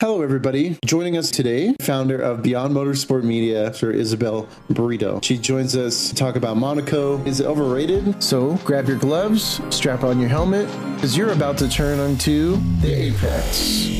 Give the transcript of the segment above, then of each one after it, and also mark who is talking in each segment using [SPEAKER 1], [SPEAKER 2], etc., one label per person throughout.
[SPEAKER 1] Hello, everybody. Joining us today, founder of Beyond Motorsport Media, Sir Isabel Brito. She joins us to talk about Monaco. Is it overrated? So grab your gloves, strap on your helmet, because you're about to turn onto the Apex.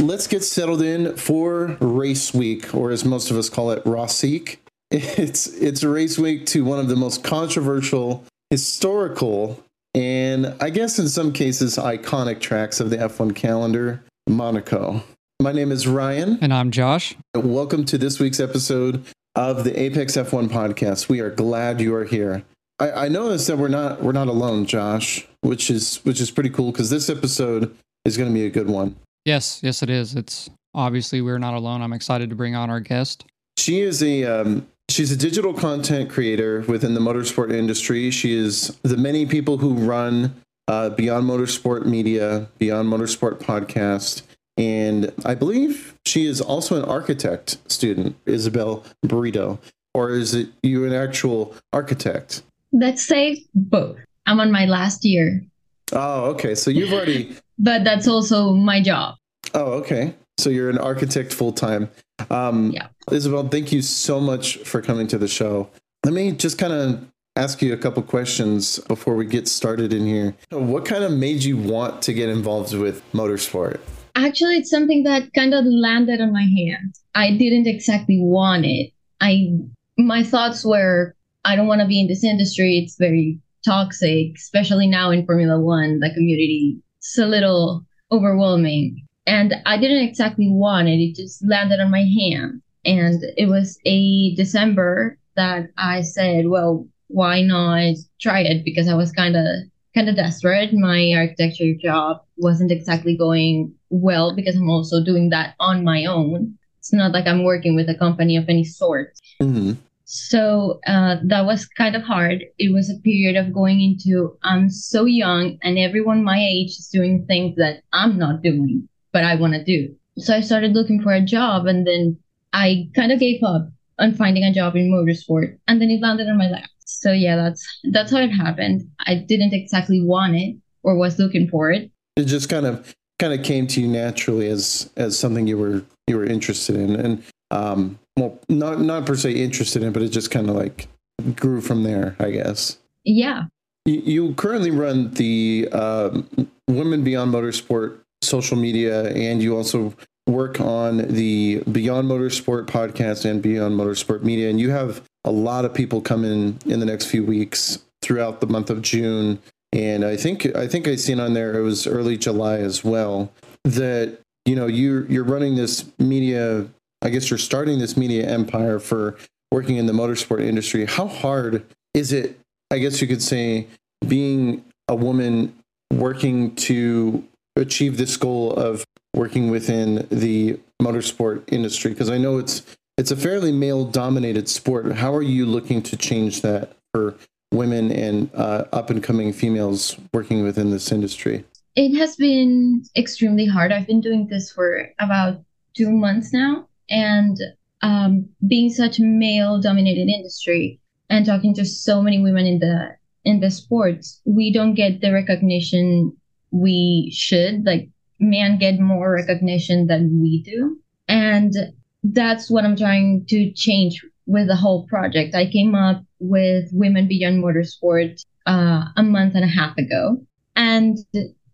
[SPEAKER 1] Let's get settled in for race week, or as most of us call it, Rossique. It's it's a race week to one of the most controversial, historical, and I guess in some cases iconic tracks of the F1 calendar, Monaco. My name is Ryan.
[SPEAKER 2] And I'm Josh.
[SPEAKER 1] Welcome to this week's episode of the Apex F1 podcast. We are glad you are here. I, I noticed that we're not we're not alone, Josh, which is which is pretty cool because this episode is going to be a good one.
[SPEAKER 2] Yes, yes, it is. It's obviously we're not alone. I'm excited to bring on our guest.
[SPEAKER 1] She is a um, she's a digital content creator within the motorsport industry. She is the many people who run uh, Beyond Motorsport Media, Beyond Motorsport Podcast, and I believe she is also an architect student, Isabel Brito. Or is it you an actual architect?
[SPEAKER 3] Let's say both. I'm on my last year.
[SPEAKER 1] Oh, okay. So you've already.
[SPEAKER 3] but that's also my job.
[SPEAKER 1] Oh, okay. So you're an architect full time. Um,
[SPEAKER 3] yeah.
[SPEAKER 1] Isabel, thank you so much for coming to the show. Let me just kind of ask you a couple questions before we get started in here. What kind of made you want to get involved with motorsport?
[SPEAKER 3] Actually, it's something that kind of landed on my hand. I didn't exactly want it. I my thoughts were I don't want to be in this industry. It's very toxic, especially now in Formula 1. The community it's a little overwhelming and I didn't exactly want it. It just landed on my hand. And it was a December that I said, well, why not try it? Because I was kind of kind of desperate. My architecture job wasn't exactly going well because I'm also doing that on my own. It's not like I'm working with a company of any sort. Mm-hmm. So uh, that was kind of hard. It was a period of going into I'm so young and everyone my age is doing things that I'm not doing but I want to do. So I started looking for a job and then I kind of gave up on finding a job in motorsport and then it landed on my lap. So yeah, that's that's how it happened. I didn't exactly want it or was looking for it.
[SPEAKER 1] It just kind of kind of came to you naturally as as something you were you were interested in and um well not not per se interested in but it just kind of like grew from there, I guess.
[SPEAKER 3] Yeah.
[SPEAKER 1] You, you currently run the um, Women Beyond Motorsport social media, and you also work on the Beyond Motorsport podcast and Beyond Motorsport Media. And you have a lot of people coming in the next few weeks throughout the month of June. And I think I think I seen on there it was early July as well that you know you're you're running this media. I guess you're starting this media empire for working in the motorsport industry. How hard is it? I guess you could say being a woman working to achieve this goal of working within the motorsport industry? Because I know it's it's a fairly male dominated sport. How are you looking to change that for women and uh, up and coming females working within this industry?
[SPEAKER 3] It has been extremely hard. I've been doing this for about two months now, and um, being such a male dominated industry and talking to so many women in the in the sports, we don't get the recognition we should like men get more recognition than we do. And that's what i'm trying to change with the whole project. I came up with women beyond motorsport uh, a month and a half ago. And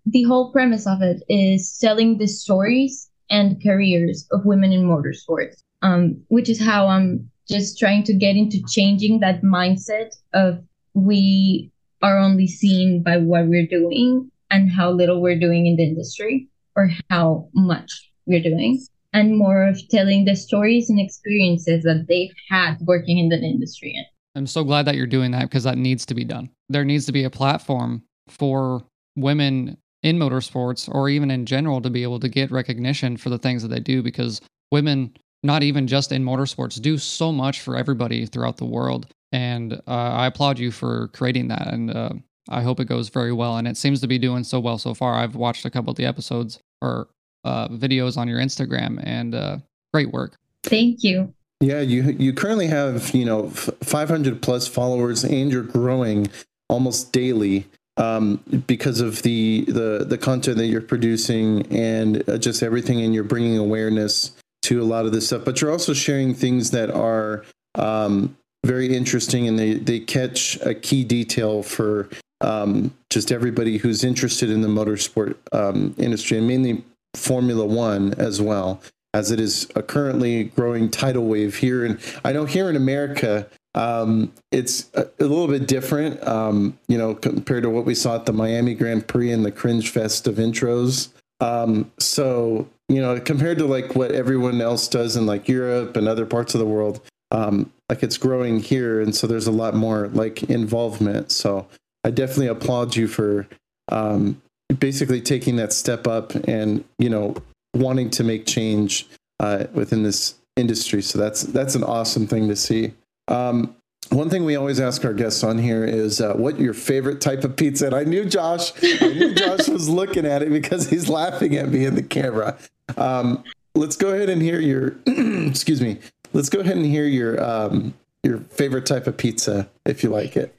[SPEAKER 3] the whole premise of it is telling the stories and careers of women in motorsports um, which is how i'm just trying to get into changing that mindset of we are only seen by what we're doing and how little we're doing in the industry or how much we're doing and more of telling the stories and experiences that they've had working in the industry.
[SPEAKER 2] I'm so glad that you're doing that because that needs to be done. There needs to be a platform for women in motorsports or even in general to be able to get recognition for the things that they do because women, not even just in motorsports, do so much for everybody throughout the world. And uh, I applaud you for creating that. And uh, I hope it goes very well, and it seems to be doing so well so far. I've watched a couple of the episodes or uh, videos on your Instagram, and uh, great work.
[SPEAKER 3] Thank you.
[SPEAKER 1] Yeah, you you currently have you know 500 plus followers, and you're growing almost daily um, because of the the the content that you're producing and uh, just everything, and you're bringing awareness to a lot of this stuff. But you're also sharing things that are um, very interesting, and they they catch a key detail for um, just everybody who's interested in the motorsport um, industry, and mainly Formula One as well as it is a currently growing tidal wave here. And I know here in America, um, it's a, a, little bit different, um, you know, compared to what we saw at the Miami Grand Prix and the cringe fest of intros. Um, so, you know, compared to like what everyone else does in like Europe and other parts of the world, um, like it's growing here. And so there's a lot more like involvement. So I definitely applaud you for um, basically taking that step up and, you know, wanting to make change uh, within this industry. So that's that's an awesome thing to see. Um, one thing we always ask our guests on here is uh, what your favorite type of pizza. And I knew Josh, I knew Josh was looking at it because he's laughing at me in the camera. Um, let's go ahead and hear your, excuse me. Let's go ahead and hear your um, your favorite type of pizza if you like it.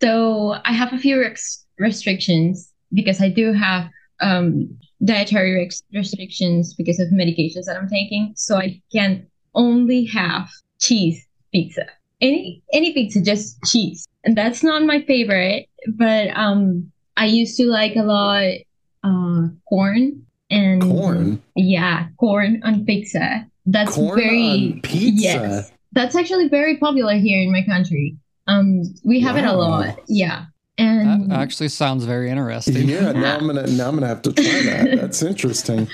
[SPEAKER 3] So I have a few rex- restrictions because I do have um, dietary rex- restrictions because of medications that I'm taking. So I can only have cheese pizza. Any any pizza, just cheese. And that's not my favorite, but um I used to like a lot uh corn and
[SPEAKER 1] corn.
[SPEAKER 3] Yeah, corn on pizza. That's
[SPEAKER 1] corn
[SPEAKER 3] very
[SPEAKER 1] pizza.
[SPEAKER 3] Yes. That's actually very popular here in my country. Um we have wow. it a lot. Yeah. And
[SPEAKER 2] that actually sounds very interesting.
[SPEAKER 1] Yeah, now I'm gonna now I'm gonna have to try that. That's interesting.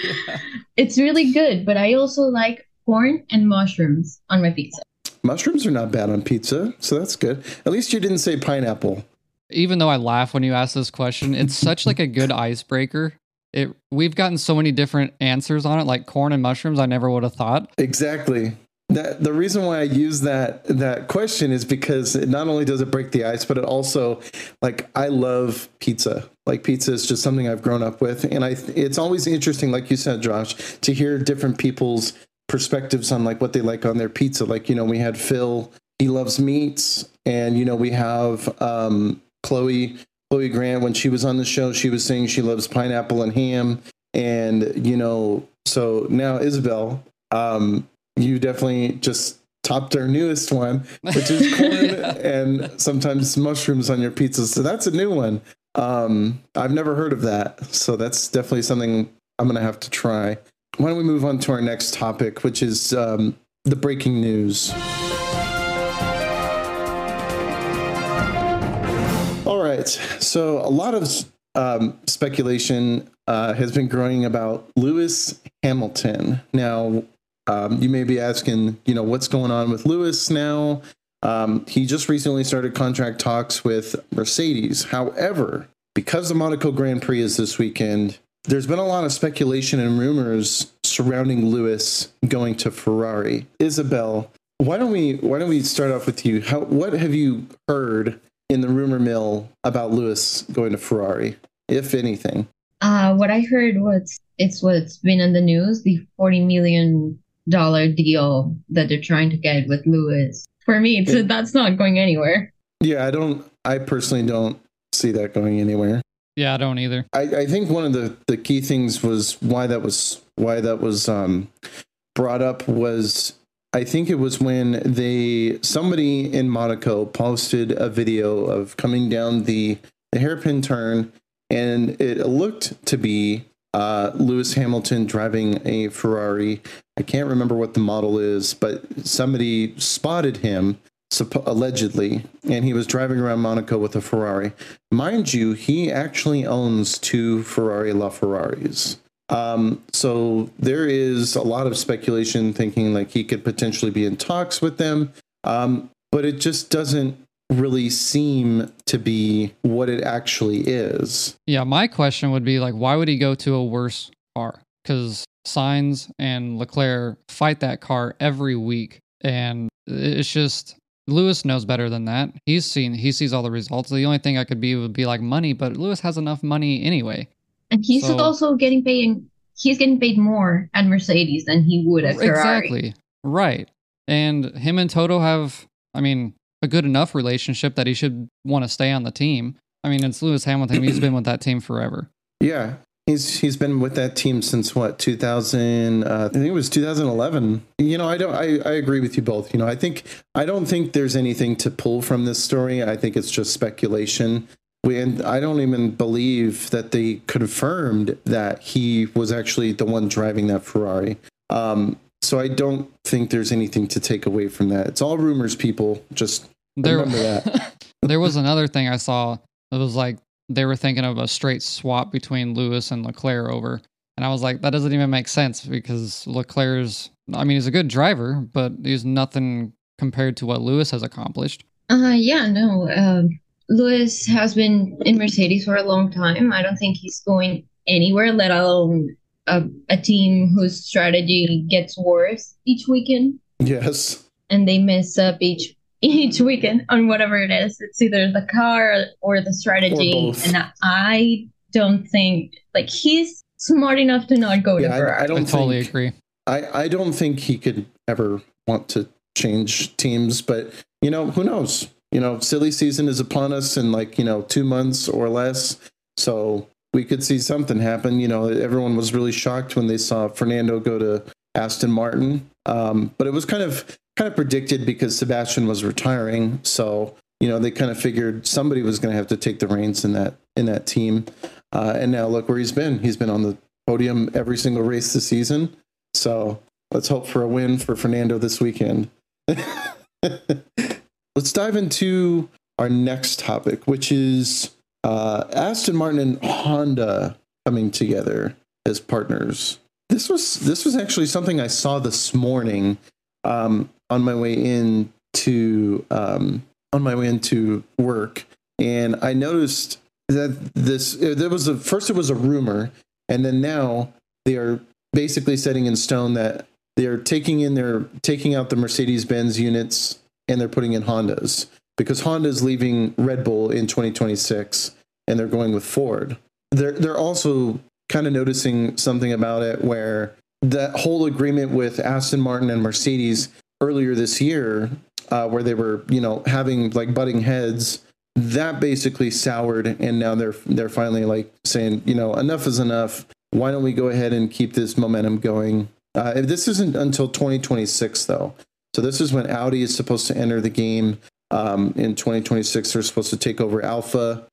[SPEAKER 3] It's really good, but I also like corn and mushrooms on my pizza.
[SPEAKER 1] Mushrooms are not bad on pizza, so that's good. At least you didn't say pineapple.
[SPEAKER 2] Even though I laugh when you ask this question, it's such like a good icebreaker. It we've gotten so many different answers on it, like corn and mushrooms. I never would have thought.
[SPEAKER 1] Exactly that the reason why I use that that question is because it not only does it break the ice, but it also like I love pizza. Like pizza is just something I've grown up with, and I it's always interesting, like you said, Josh, to hear different people's perspectives on like what they like on their pizza. Like you know, we had Phil, he loves meats, and you know we have um, Chloe. Chloe Grant, when she was on the show, she was saying she loves pineapple and ham. And, you know, so now Isabel, um, you definitely just topped our newest one, which is corn and sometimes mushrooms on your pizza. So that's a new one. Um, I've never heard of that. So that's definitely something I'm going to have to try. Why don't we move on to our next topic, which is um, the breaking news. All right. So a lot of um, speculation uh, has been growing about Lewis Hamilton. Now, um, you may be asking, you know, what's going on with Lewis now? Um, he just recently started contract talks with Mercedes. However, because the Monaco Grand Prix is this weekend, there's been a lot of speculation and rumors surrounding Lewis going to Ferrari. Isabel, why don't we why don't we start off with you? How what have you heard in the rumor mill about Lewis going to Ferrari, if anything?
[SPEAKER 3] Uh, what I heard was it's what's been in the news, the 40 million dollar deal that they're trying to get with Lewis. For me, so that's not going anywhere.
[SPEAKER 1] Yeah, I don't. I personally don't see that going anywhere.
[SPEAKER 2] Yeah, I don't either.
[SPEAKER 1] I, I think one of the, the key things was why that was why that was um, brought up was I think it was when they somebody in Monaco posted a video of coming down the, the hairpin turn and it looked to be uh, Lewis Hamilton driving a Ferrari. I can't remember what the model is, but somebody spotted him allegedly, and he was driving around Monaco with a Ferrari. Mind you, he actually owns two Ferrari LaFerraris. Um, so there is a lot of speculation thinking like he could potentially be in talks with them, um, but it just doesn't really seem to be what it actually is.
[SPEAKER 2] Yeah, my question would be like, why would he go to a worse car? Because Sainz and Leclerc fight that car every week, and it's just Lewis knows better than that. He's seen he sees all the results. The only thing I could be would be like money, but Lewis has enough money anyway.
[SPEAKER 3] And he's so, also getting paid. He's getting paid more at Mercedes than he would at Ferrari.
[SPEAKER 2] Exactly right. And him and Toto have, I mean, a good enough relationship that he should want to stay on the team. I mean, it's Lewis Hamilton. He's been with that team forever.
[SPEAKER 1] Yeah. He's he's been with that team since what 2000 uh, I think it was 2011. You know, I don't I, I agree with you both. You know, I think I don't think there's anything to pull from this story. I think it's just speculation. We, and I don't even believe that they confirmed that he was actually the one driving that Ferrari. Um, so I don't think there's anything to take away from that. It's all rumors, people. Just
[SPEAKER 2] There,
[SPEAKER 1] remember that.
[SPEAKER 2] there was another thing I saw that was like they were thinking of a straight swap between Lewis and Leclerc over. And I was like, that doesn't even make sense because Leclerc's, I mean, he's a good driver, but he's nothing compared to what Lewis has accomplished.
[SPEAKER 3] Uh, yeah, no. Um, Lewis has been in Mercedes for a long time. I don't think he's going anywhere, let alone a, a team whose strategy gets worse each weekend,
[SPEAKER 1] yes.
[SPEAKER 3] and they mess up each each weekend on whatever it is. It's either the car or the strategy,
[SPEAKER 1] both.
[SPEAKER 3] and I don't think like he's smart enough to not go
[SPEAKER 1] Yeah,
[SPEAKER 3] to
[SPEAKER 1] I,
[SPEAKER 3] Ferrari.
[SPEAKER 1] I
[SPEAKER 2] I
[SPEAKER 1] don't
[SPEAKER 2] totally
[SPEAKER 1] think
[SPEAKER 2] agree.
[SPEAKER 1] I, I don't think he could ever want to change teams, but you know, who knows? You know, silly season is upon us in like, you know, two months or less. So we could see something happen. You know, everyone was really shocked when they saw Fernando go to Aston Martin. Um, but it was kind of kind of predicted because Sebastian was retiring. So, you know, they kind of figured somebody was gonna have to take the reins in that in that team. Uh, and now look where he's been. He's been on the podium every single race this season. So let's hope for a win for Fernando this weekend. let's dive into our next topic, which is uh, Aston Martin and Honda coming together as partners. This was this was actually something I saw this morning um, on my way in to um, on my way into work, and I noticed that this there was a first it was a rumor, and then now they are basically setting in stone that they're taking in their taking out the Mercedes Benz units and they're putting in Hondas because Honda's leaving Red Bull in 2026 and they're going with Ford. They're they're also kind of noticing something about it where that whole agreement with Aston Martin and Mercedes earlier this year, uh, where they were you know having like butting heads, that basically soured, and now they're they're finally like saying you know enough is enough. Why don't we go ahead and keep this momentum going? Uh, this isn't until 2026 though, so this is when Audi is supposed to enter the game. Um, in 2026, they're supposed to take over Alpha.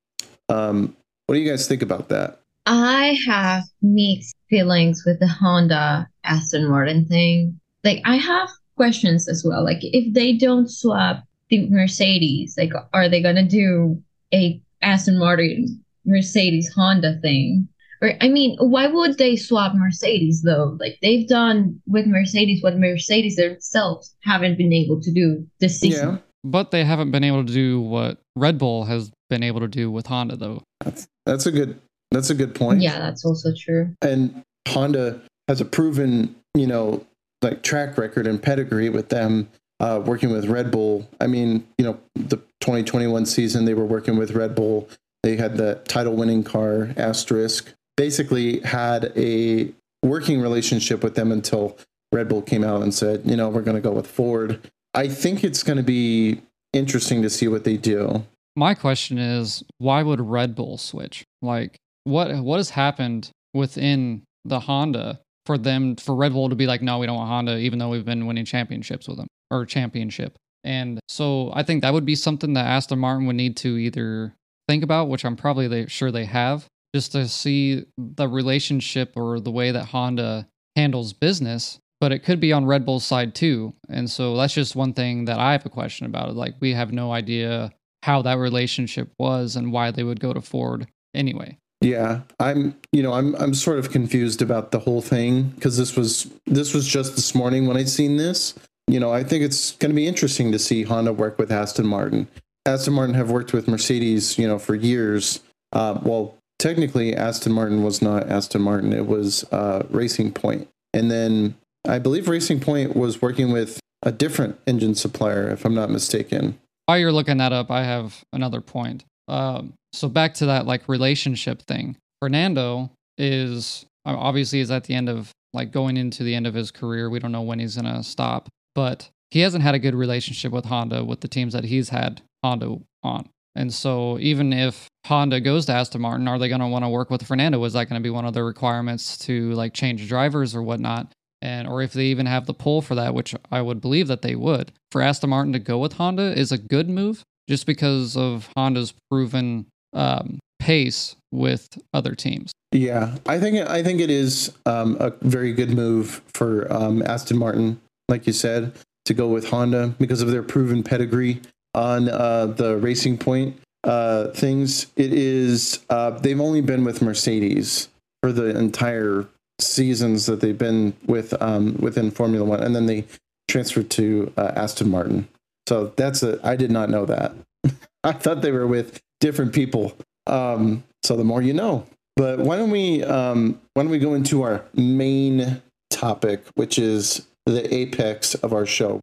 [SPEAKER 1] Um, what do you guys think about that?
[SPEAKER 3] I have mixed feelings with the Honda Aston Martin thing. Like I have questions as well. Like if they don't swap the Mercedes, like are they gonna do a Aston Martin Mercedes Honda thing? Or I mean, why would they swap Mercedes though? Like they've done with Mercedes what Mercedes themselves haven't been able to do this season.
[SPEAKER 1] Yeah,
[SPEAKER 2] But they haven't been able to do what Red Bull has been able to do with Honda, though.
[SPEAKER 1] that's that's a good that's a good point.
[SPEAKER 3] Yeah, that's also true.
[SPEAKER 1] and Honda has a proven, you know, like track record and pedigree with them uh, working with Red Bull. I mean, you know, the 2021 season they were working with Red Bull. They had the title-winning car asterisk. Basically, had a working relationship with them until Red Bull came out and said, you know, we're going to go with Ford. I think it's going to be interesting to see what they do.
[SPEAKER 2] My question is, why would Red Bull switch? Like, what what has happened within the Honda for them for Red Bull to be like, no, we don't want Honda, even though we've been winning championships with them or championship. And so I think that would be something that Aston Martin would need to either think about, which I'm probably they, sure they have, just to see the relationship or the way that Honda handles business. But it could be on Red Bull's side too. And so that's just one thing that I have a question about. Like, we have no idea how that relationship was and why they would go to Ford anyway.
[SPEAKER 1] Yeah, I'm you know, I'm I'm sort of confused about the whole thing because this was this was just this morning when I seen this. You know, I think it's going to be interesting to see Honda work with Aston Martin. Aston Martin have worked with Mercedes, you know, for years. Uh, well, technically, Aston Martin was not Aston Martin; it was uh, Racing Point, and then I believe Racing Point was working with a different engine supplier, if I'm not mistaken.
[SPEAKER 2] While you're looking that up, I have another point. Um, so back to that like relationship thing. Fernando is obviously is at the end of like going into the end of his career. We don't know when he's gonna stop, but he hasn't had a good relationship with Honda with the teams that he's had Honda on. And so even if Honda goes to Aston Martin, are they going to want to work with Fernando? Is that going to be one of the requirements to like change drivers or whatnot? And or if they even have the pull for that, which I would believe that they would, for Aston Martin to go with Honda is a good move just because of Honda's proven um, pace with other teams.
[SPEAKER 1] Yeah, I think I think it is um, a very good move for um, Aston Martin, like you said, to go with Honda because of their proven pedigree on uh, the Racing Point uh, things. It is uh, they've only been with Mercedes for the entire seasons that they've been with um, within Formula One, and then they transferred to uh, Aston Martin. So that's a I did not know that. I thought they were with different people. Um, so the more you know. But why don't we um, why don't we go into our main topic, which is the apex of our show.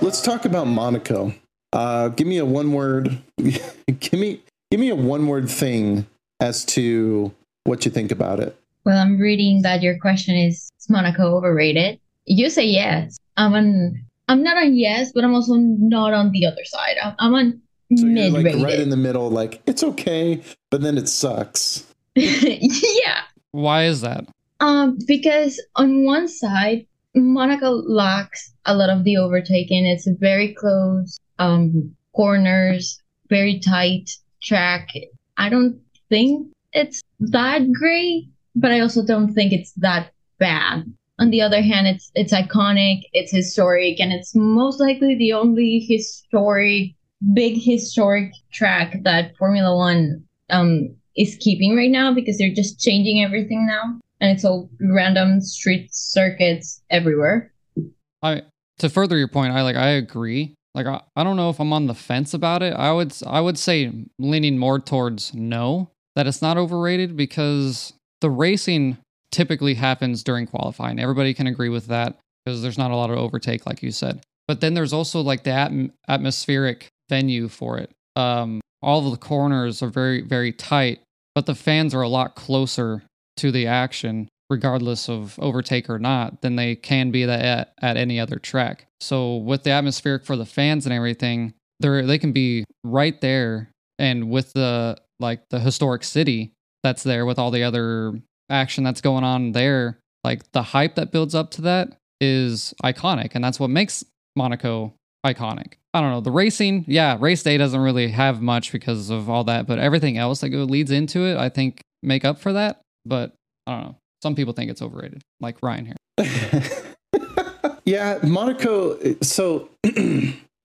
[SPEAKER 1] Let's talk about Monaco. Uh, give me a one word. give me give me a one word thing as to what do you think about it.
[SPEAKER 3] Well, I'm reading that your question is is Monaco overrated? You say yes. I'm on. I'm not on yes, but I'm also not on the other side. I'm, I'm on
[SPEAKER 1] So you're
[SPEAKER 3] mid
[SPEAKER 1] like
[SPEAKER 3] rated.
[SPEAKER 1] right in the middle, like it's okay, but then it sucks.
[SPEAKER 3] yeah.
[SPEAKER 2] Why is that?
[SPEAKER 3] Um, because on one side, Monaco lacks a lot of the overtaking. It's a very close um corners, very tight track. I don't think it's that great, but I also don't think it's that bad. On the other hand, it's it's iconic, it's historic, and it's most likely the only historic, big historic track that Formula One um is keeping right now because they're just changing everything now and it's all random street circuits everywhere.
[SPEAKER 2] I to further your point, I like I agree. Like I, I don't know if I'm on the fence about it. I would I would say leaning more towards no, that it's not overrated because the racing typically happens during qualifying. Everybody can agree with that because there's not a lot of overtake like you said. But then there's also like the atm- atmospheric venue for it. Um all of the corners are very very tight, but the fans are a lot closer to the action regardless of overtake or not than they can be at, at any other track. So with the atmospheric for the fans and everything, they're they can be right there and with the like the historic city that's there with all the other action that's going on there, like the hype that builds up to that is iconic and that's what makes Monaco iconic. I don't know. The racing, yeah, race day doesn't really have much because of all that, but everything else that leads into it, I think make up for that. But I don't know. Some people think it's overrated, like Ryan here.
[SPEAKER 1] yeah, Monaco. So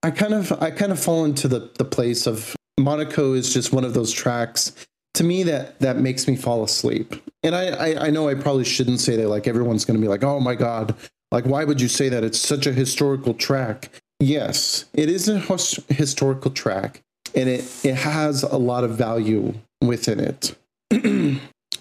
[SPEAKER 1] I kind of I kind of fall into the the place of Monaco is just one of those tracks to me that that makes me fall asleep. And I I, I know I probably shouldn't say that. Like everyone's going to be like, oh my god, like why would you say that? It's such a historical track. Yes, it is a his- historical track, and it it has a lot of value within it.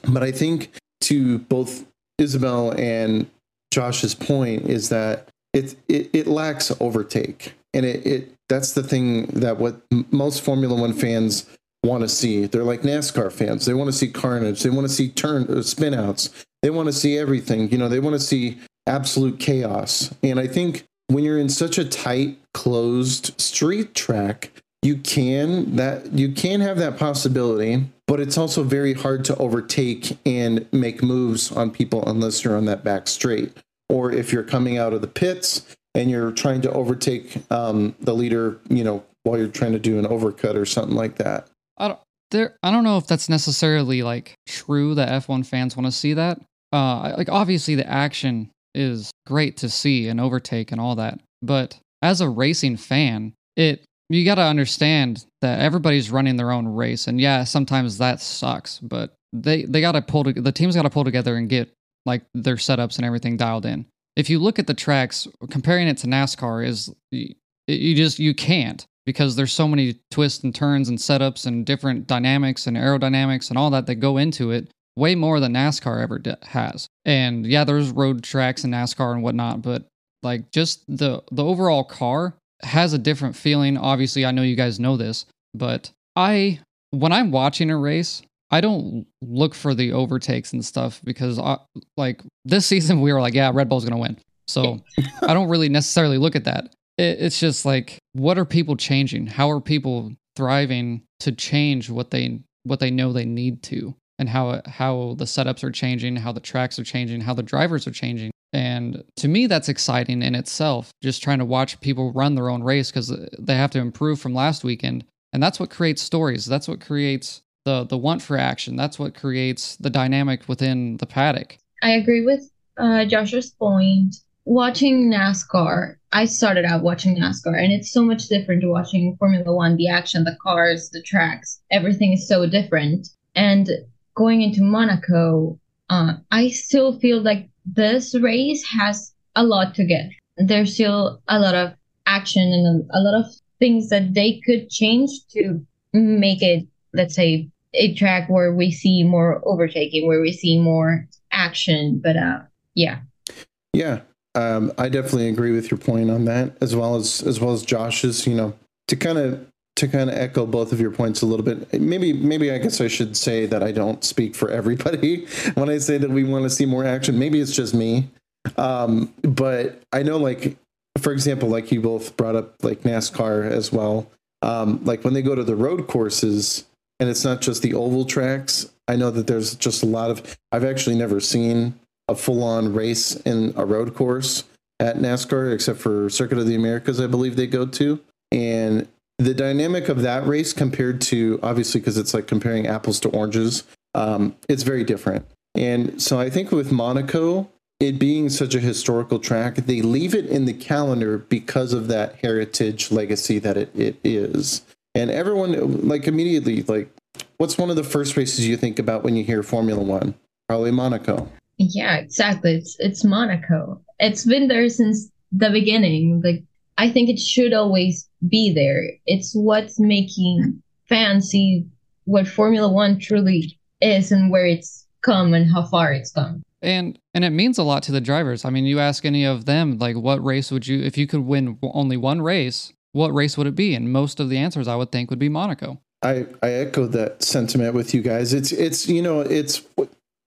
[SPEAKER 1] but I think to both Isabel and Josh's point is that it it, it lacks overtake, and it, it that's the thing that what most Formula One fans want to see. They're like NASCAR fans. They want to see carnage. They want to see turn uh, spin outs. They want to see everything. You know, they want to see absolute chaos. And I think when you're in such a tight, closed street track, you can that you can have that possibility but it's also very hard to overtake and make moves on people unless you're on that back straight or if you're coming out of the pits and you're trying to overtake um, the leader you know while you're trying to do an overcut or something like that
[SPEAKER 2] I don't there. I don't know if that's necessarily like true that F1 fans want to see that. Uh, like obviously the action is great to see and overtake and all that, but as a racing fan, it you got to understand that everybody's running their own race, and yeah, sometimes that sucks, but they they got to pull the teams got to pull together and get like their setups and everything dialed in. If you look at the tracks, comparing it to NASCAR is you just you can't because there's so many twists and turns and setups and different dynamics and aerodynamics and all that that go into it way more than NASCAR ever has. And yeah, there's road tracks in NASCAR and whatnot, but like just the the overall car has a different feeling. Obviously, I know you guys know this, but I when I'm watching a race, I don't look for the overtakes and stuff because uh, like this season we were like, yeah, Red Bull's gonna win. So I don't really necessarily look at that. It, it's just like, what are people changing? How are people thriving to change what they what they know they need to, and how how the setups are changing, how the tracks are changing, how the drivers are changing. And to me, that's exciting in itself. Just trying to watch people run their own race because they have to improve from last weekend, and that's what creates stories. That's what creates the the want for action. That's what creates the dynamic within the paddock.
[SPEAKER 3] I agree with uh, Josh's point. Watching NASCAR, I started out watching NASCAR, and it's so much different to watching Formula One. The action, the cars, the tracks, everything is so different. And going into Monaco, uh, I still feel like this race has a lot to give. There's still a lot of action and a, a lot of things that they could change to make it, let's say, a track where we see more overtaking, where we see more action. But uh, yeah.
[SPEAKER 1] Yeah, um, I definitely agree with your point on that, as well as as well as Josh's. You know, to kind of to kind of echo both of your points a little bit. Maybe maybe I guess I should say that I don't speak for everybody when I say that we want to see more action. Maybe it's just me, um, but I know like for example, like you both brought up like NASCAR as well. Um, like when they go to the road courses, and it's not just the oval tracks. I know that there's just a lot of. I've actually never seen a full-on race in a road course at NASCAR, except for Circuit of the Americas, I believe they go to, and the dynamic of that race compared to obviously because it's like comparing apples to oranges, um, it's very different. And so I think with Monaco, it being such a historical track, they leave it in the calendar because of that heritage legacy that it, it is. And everyone like immediately like what's one of the first races you think about when you hear Formula One? Probably Monaco.
[SPEAKER 3] Yeah, exactly. It's it's Monaco. It's been there since the beginning. Like I think it should always be there. It's what's making fans see what Formula One truly is and where it's come and how far it's come.
[SPEAKER 2] And and it means a what race would it be? And most of the answers I would think would be Monaco.
[SPEAKER 1] I, I echo that sentiment with you guys. It's it's you know it's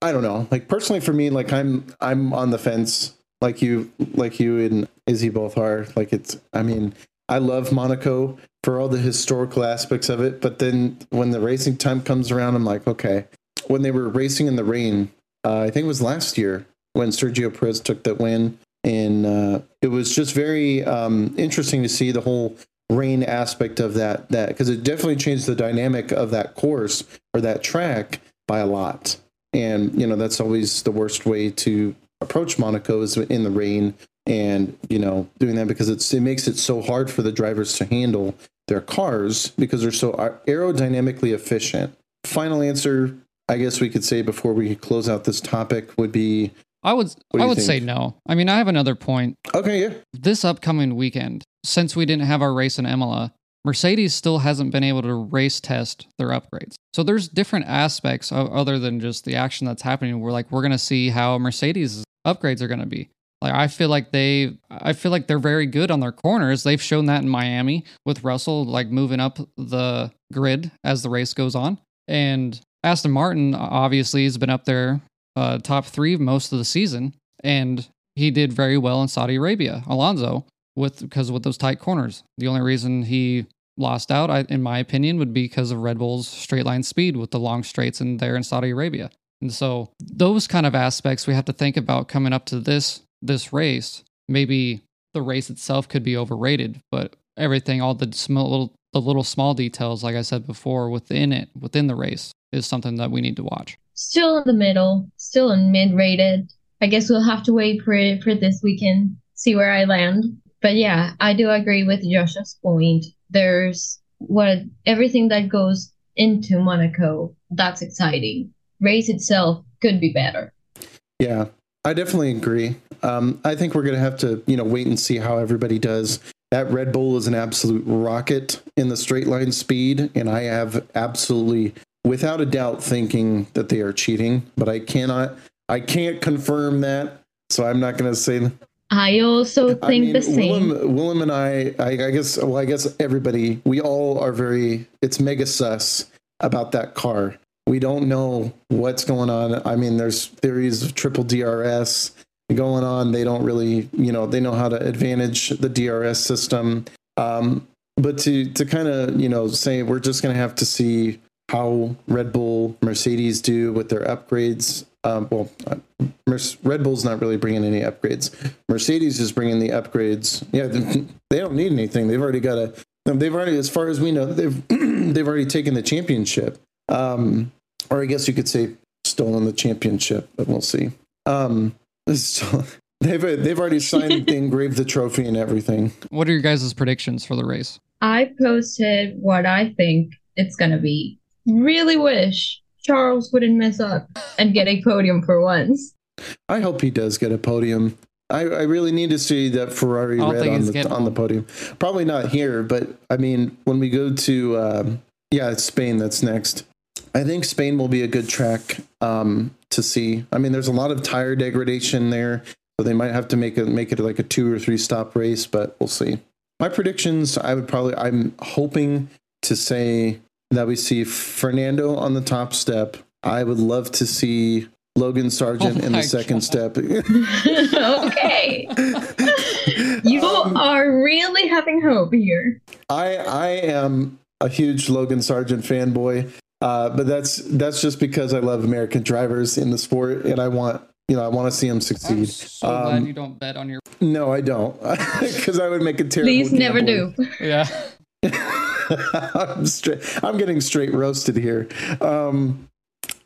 [SPEAKER 1] I don't know. Like personally for me, like I'm I'm on the fence like you like you and Izzy both are. Like it's I mean, I love Monaco for all the historical aspects of it, but then when the racing time comes around, I'm like, okay. When they were racing in the rain, uh, I think it was last year when Sergio Perez took that win, and uh, it was just very um, interesting to see the whole rain aspect of that that because it definitely changed the dynamic of that course or that track by a lot. And you know that's always the worst way to approach monaco is in the rain and you know doing that because it's it makes it so hard for the drivers to handle their cars because they're so aerodynamically efficient. Final answer i guess we could say before we close out this topic would be
[SPEAKER 2] I would I would think? say no. I mean, I have another point.
[SPEAKER 1] Okay, yeah.
[SPEAKER 2] This upcoming weekend, since we didn't have our race in Imola, Mercedes still hasn't been able to race test their upgrades. So there's different aspects of, other than just the action that's happening. We're like we're going to see how Mercedes upgrades are going to be. Like I feel like they I feel like they're very good on their corners. They've shown that in Miami with Russell like moving up the grid as the race goes on. And Aston Martin obviously has been up there uh, top 3 most of the season and he did very well in Saudi Arabia. Alonso with because with those tight corners. The only reason he lost out, I, in my opinion, would be because of Red Bull's straight line speed with the long straights in there in Saudi Arabia. And so those kind of aspects we have to think about coming up to this this race. Maybe the race itself could be overrated, but everything, all the small little the little small details, like I said before, within it, within the race, is something that we need to watch.
[SPEAKER 3] Still in the middle, still in mid rated. I guess we'll have to wait for for this weekend, see where I land. But yeah, I do agree with Joshua's point there's what everything that goes into Monaco. That's exciting. Race itself could be better.
[SPEAKER 1] Yeah, I definitely agree. Um, I think we're going to have to, you know, wait and see how everybody does. That Red Bull is an absolute rocket in the straight line speed, and I have absolutely, without a doubt, thinking that they are cheating. But I cannot, I can't confirm that, so I'm not going to say
[SPEAKER 3] I also think I mean, the same.
[SPEAKER 1] Willem, Willem and I, I, I, guess, well, I guess everybody, we all are very, it's mega sus about that car. We don't know what's going on. I mean, there's theories of triple DRS. going on. They don't really, you know, they know how to advantage the DRS system. Um, but to to kind of you know say we're just going to have to see how Red Bull, Mercedes do with their upgrades. Um, well, uh, Red Bull's not really bringing any upgrades. Mercedes is bringing the upgrades. Yeah, they don't need anything. They've already got a. They've already, as far as we know, they've they've already taken the championship. Um, or I guess you could say stolen the championship, but we'll see. Um, so they've they've already signed the engraved the trophy and everything.
[SPEAKER 2] What are your guys' predictions for the race?
[SPEAKER 3] I posted what I think it's gonna be. Really wish Charles wouldn't mess up and get a podium for once.
[SPEAKER 1] I hope he does get a podium. I, I really need to see that Ferrari red on the on the podium. Probably not here, but I mean, when we go to um, yeah, it's Spain that's next. I think Spain will be a good track um, to see. I mean, there's a lot of tire degradation there, so they might have to make it make it like a two or three stop race, but we'll see. My predictions, I would probably, I'm hoping to say that we see Fernando on the top step. I would love to see Logan Sargeant oh in the second God. step.
[SPEAKER 3] okay. you um, are really having hope here.
[SPEAKER 1] I I am a huge Logan Sargeant fanboy. Uh, but that's that's just because I love American drivers in the sport and I want you know, I want to see him succeed. I'm
[SPEAKER 2] so um, glad you don't bet on your.
[SPEAKER 1] No, I don't, because I would make a terrible.
[SPEAKER 3] Please never do.
[SPEAKER 2] Yeah.
[SPEAKER 1] I'm straight. I'm getting straight roasted here. Um,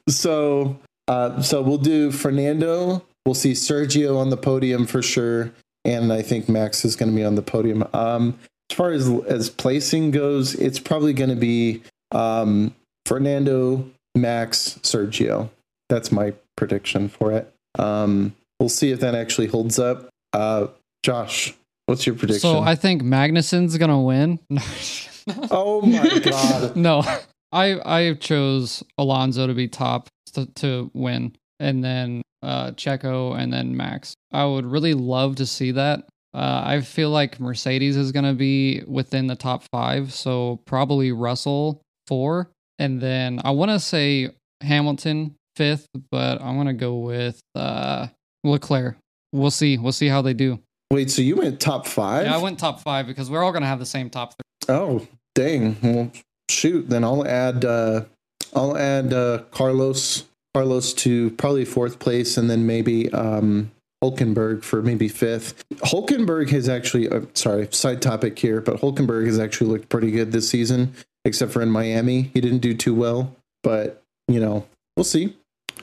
[SPEAKER 1] so, uh, so we'll do Fernando. We'll see Sergio on the podium for sure, and I think Max is going to be on the podium. Um, as far as as placing goes, it's probably going to be um, Fernando, Max, Sergio. That's my prediction for it. Um, we'll see if that actually holds up. Uh, Josh, what's your prediction?
[SPEAKER 2] So I think Magnussen's gonna win.
[SPEAKER 1] oh my god!
[SPEAKER 2] no, I I chose Alonso to be top to, to win, and then uh, Checo, and then Max. I would really love to see that. Uh, I feel like Mercedes is going to be within the top five, so probably Russell four, and then I want to say Hamilton fifth, but I'm gonna go with uh, Leclerc. We'll see. We'll see how they do.
[SPEAKER 1] Wait, so you went top five?
[SPEAKER 2] Yeah, I went top five because we're all gonna have the same top
[SPEAKER 1] three. Oh, dang. Well, shoot. Then I'll add. Uh, I'll add uh, Carlos. Carlos to probably fourth place, and then maybe um, Hulkenberg for maybe fifth. Hulkenberg has actually, uh, sorry, side topic here, but Hulkenberg has actually looked pretty good this season, except for in Miami. He didn't do too well, but, you know, we'll see.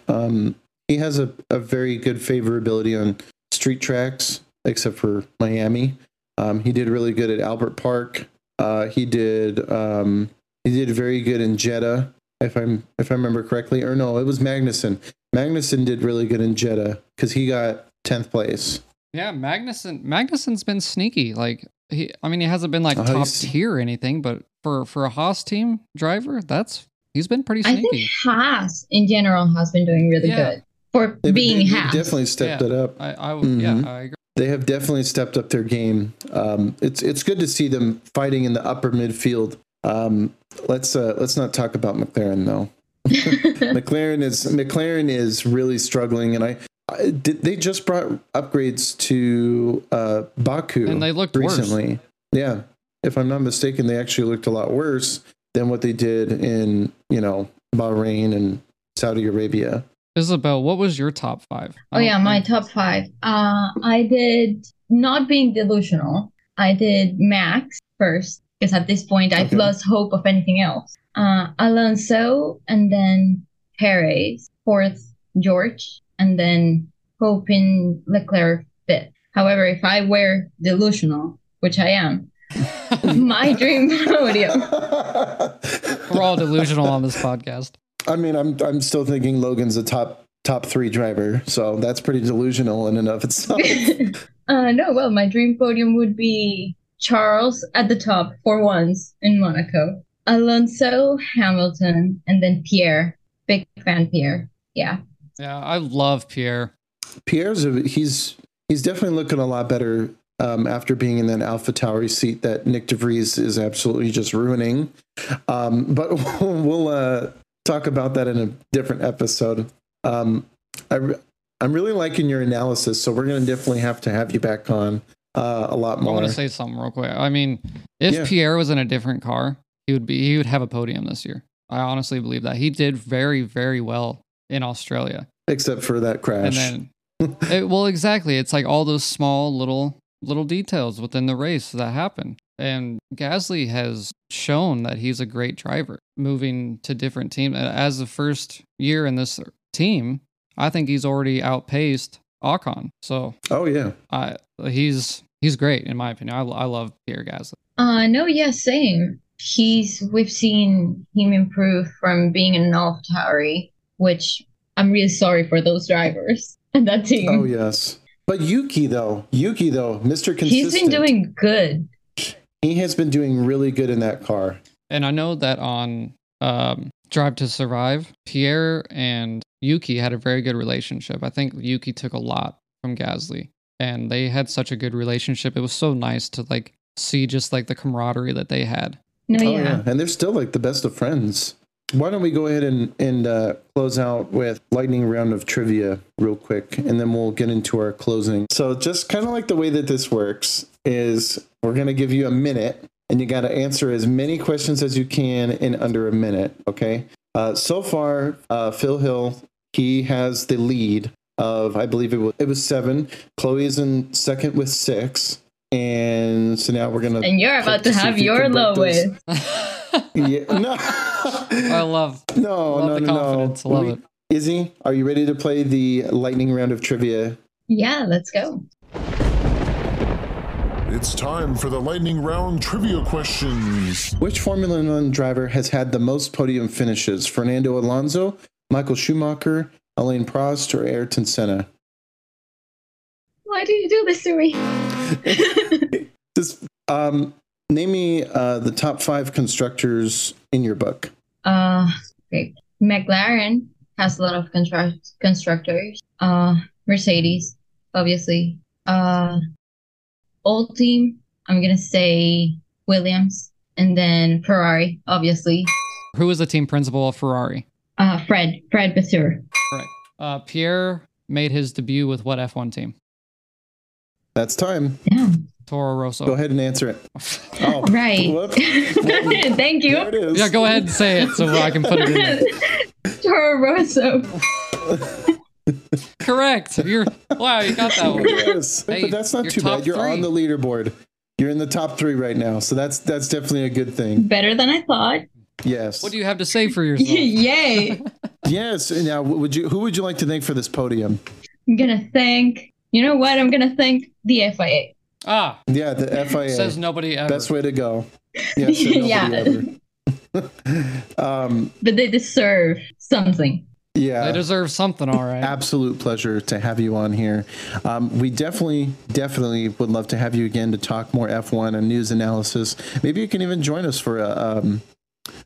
[SPEAKER 1] Um, he has a, a very good favorability on street tracks, except for Miami. Um, he did really good at Albert Park. Uh, he did um, he did very good in Jeddah, if I'm if I remember correctly. Or no, it was Magnussen. Magnussen did really good in Jeddah because he got tenth place.
[SPEAKER 2] Yeah, Magnussen Magnussen's been sneaky. Like he, I mean, he hasn't been like uh, top tier or anything, but for for a Haas team driver, that's He's been pretty sneaky. I
[SPEAKER 3] think Haas in general has been doing really yeah. good for they've, being they've Haas.
[SPEAKER 1] Definitely stepped
[SPEAKER 2] yeah.
[SPEAKER 1] it up.
[SPEAKER 2] I, I mm-hmm. yeah, I agree.
[SPEAKER 1] They have definitely stepped up their game. Um, it's it's good to see them fighting in the upper midfield. Um, let's uh, let's not talk about McLaren though. McLaren is McLaren is really struggling, and I, I did, they just brought upgrades to uh, Baku
[SPEAKER 2] and they looked
[SPEAKER 1] recently.
[SPEAKER 2] Worse.
[SPEAKER 1] Yeah, if I'm not mistaken, they actually looked a lot worse than what they did in you know Bahrain and Saudi Arabia.
[SPEAKER 2] Isabel, what was your top five?
[SPEAKER 3] Oh yeah, my top five. Uh, I did not being delusional. I did Max first because at this point I've lost hope of anything else. Uh, Alonso and then Perez fourth, George, and then hoping Leclerc fifth. However, if I were delusional, which I am, my dream podium.
[SPEAKER 2] We're all delusional on this podcast.
[SPEAKER 1] I mean, I'm I'm still thinking Logan's a top top three driver, so that's pretty delusional in and of itself.
[SPEAKER 3] uh, no, well, my dream podium would be Charles at the top for once in Monaco, Alonso, Hamilton, and then Pierre. Big fan Pierre. Yeah.
[SPEAKER 2] Yeah, I love Pierre.
[SPEAKER 1] Pierre's a, he's he's definitely looking a lot better um, after being in that Alpha Tauri seat that Nyck de Vries is absolutely just ruining. Um, but we'll uh, talk about that in a different episode. Um, I, I'm really liking your analysis, so we're going to definitely have to have you back on uh, a lot more.
[SPEAKER 2] I want to say something real quick. I mean, if
[SPEAKER 1] Yeah.
[SPEAKER 2] Pierre was in a different car, he would be he would have a podium this year. I honestly believe that. He did very, very well in Australia.
[SPEAKER 1] Except for that crash.
[SPEAKER 2] And then it, well, exactly. It's like all those small little little details within the race that happen. And Gasly has shown that he's a great driver, moving to different teams. As the first year in this team, I think he's already outpaced Ocon. So
[SPEAKER 1] oh yeah,
[SPEAKER 2] I he's he's great in my opinion. I, I love Pierre Gasly.
[SPEAKER 3] Uh, no, yeah, same. He's we've seen him improve from being in an AlphaTauri, which I'm really sorry for those drivers and that team.
[SPEAKER 1] oh yes. But Yuki though, Yuki though, Mister Consistent.
[SPEAKER 3] He's been doing good.
[SPEAKER 1] He has been doing really good in that car.
[SPEAKER 2] And I know that on um, Drive to Survive, Pierre and Yuki had a very good relationship. I think Yuki took a lot from Gasly, and they had such a good relationship. It was so nice to like see just like the camaraderie that they had.
[SPEAKER 3] No,
[SPEAKER 1] Oh
[SPEAKER 3] yeah.
[SPEAKER 1] yeah, and they're still like the best of friends. Why don't we go ahead and and uh, close out with lightning round of trivia real quick, and then we'll get into our closing. So just kind of like the way that this works is we're gonna give you a minute, and you got to answer as many questions as you can in under a minute. Okay. Uh, so far, uh, Phil Hill he has the lead of I believe it was it was seven. Chloe is in second with six, and so now we're gonna.
[SPEAKER 3] And you're about to have your
[SPEAKER 1] can
[SPEAKER 3] lowest.
[SPEAKER 1] Yeah, no.
[SPEAKER 2] I love,
[SPEAKER 1] no,
[SPEAKER 2] love
[SPEAKER 1] no,
[SPEAKER 2] the
[SPEAKER 1] no,
[SPEAKER 2] confidence.
[SPEAKER 1] no.
[SPEAKER 2] Love
[SPEAKER 1] We-
[SPEAKER 2] it.
[SPEAKER 1] Izzy, are you ready to play the lightning round of trivia?
[SPEAKER 3] Yeah, let's go.
[SPEAKER 4] It's time for the lightning round trivia questions.
[SPEAKER 1] Which Formula One driver has had the most podium finishes? Fernando Alonso, Michael Schumacher, Alain Prost, or Ayrton Senna?
[SPEAKER 3] Why do you do this to me?
[SPEAKER 1] Just um, name me uh, the top five constructors in your book.
[SPEAKER 3] uh, okay. McLaren has a lot of construct constructors. Uh, Mercedes, obviously. Uh, old team, I'm gonna say Williams, and then Ferrari, obviously.
[SPEAKER 2] Who was the team principal of Ferrari?
[SPEAKER 3] Uh, Fred, Fred Vasseur.
[SPEAKER 2] Correct. Uh, Pierre made his debut with what F1 team?
[SPEAKER 1] That's time.
[SPEAKER 3] Yeah,
[SPEAKER 2] Toro Rosso.
[SPEAKER 1] Go ahead and answer it. Oh,
[SPEAKER 3] right.
[SPEAKER 1] whoop.
[SPEAKER 3] Thank you.
[SPEAKER 1] There it is.
[SPEAKER 2] Yeah, go ahead and say it so I can put it in there.
[SPEAKER 3] Toro Rosso.
[SPEAKER 2] Correct. You're wow, you got that one.
[SPEAKER 1] Yes,
[SPEAKER 2] Hey,
[SPEAKER 1] but that's not
[SPEAKER 2] you're
[SPEAKER 1] too bad. You're
[SPEAKER 2] three.
[SPEAKER 1] on the leaderboard. You're in the top three right now, so that's that's definitely a good thing.
[SPEAKER 3] Better than I thought.
[SPEAKER 1] Yes.
[SPEAKER 2] What do you have to say for yourself?
[SPEAKER 3] Yay.
[SPEAKER 1] Yes. Now, would you? Who would you like to thank for this podium?
[SPEAKER 3] I'm gonna thank. You know what? I'm gonna thank the FIA.
[SPEAKER 2] Ah,
[SPEAKER 1] Yeah, the FIA.
[SPEAKER 2] says nobody ever.
[SPEAKER 1] Best way to go. Yes, said nobody
[SPEAKER 3] Yeah.
[SPEAKER 1] um,
[SPEAKER 3] But they deserve something.
[SPEAKER 1] Yeah.
[SPEAKER 2] They deserve something, all right.
[SPEAKER 1] Absolute pleasure to have you on here. Um, we definitely, definitely would love to have you again to talk more F1 and news analysis. Maybe you can even join us for a um,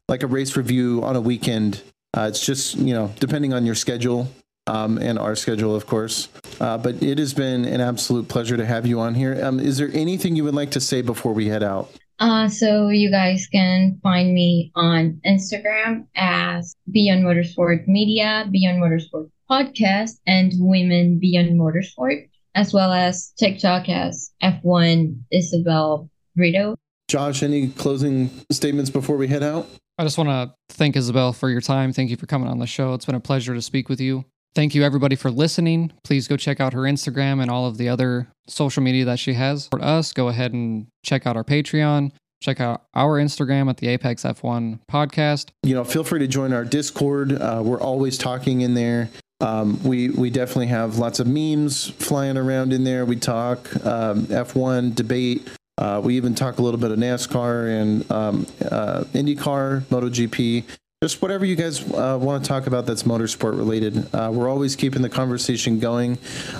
[SPEAKER 1] like a race review on a weekend. Uh, it's just you know depending on your schedule um, and our schedule, of course. Uh, but it has been an absolute pleasure to have you on here. Um, is there anything you would like to say before we head out?
[SPEAKER 3] Uh, so you guys can find me on Instagram as Beyond Motorsport Media, Beyond Motorsport Podcast, and Women Beyond Motorsport, as well as TikTok as F1 Isabel Brito.
[SPEAKER 1] Josh, any closing statements before we head out?
[SPEAKER 2] I just want to thank Isabel for your time. Thank you for coming on the show. It's been a pleasure to speak with you. Thank you, everybody, for listening. Please go check out her Instagram and all of the other social media that she has. For us, go ahead and check out our Patreon. Check out our Instagram at the Apex F1 podcast.
[SPEAKER 1] you know, feel free to join our Discord. Uh, we're always talking in there. Um, we we definitely have lots of memes flying around in there. We talk um, F1 debate. Uh, we even talk a little bit of NASCAR and um, uh, IndyCar, MotoGP, just whatever you guys uh, want to talk about that's motorsport related. Uh, we're always keeping the conversation going.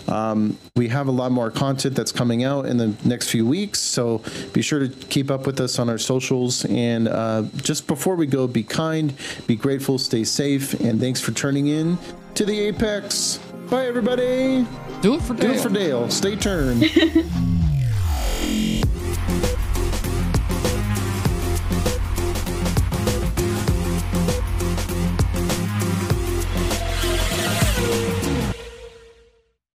[SPEAKER 1] Um, we have a lot more content that's coming out in the next few weeks, so be sure to keep up with us on our socials. And uh, just before we go, be kind, be grateful, stay safe, and thanks for turning in to the Apex. Bye, everybody.
[SPEAKER 2] Do it for Dale.
[SPEAKER 1] Do it for Dale. Stay turned.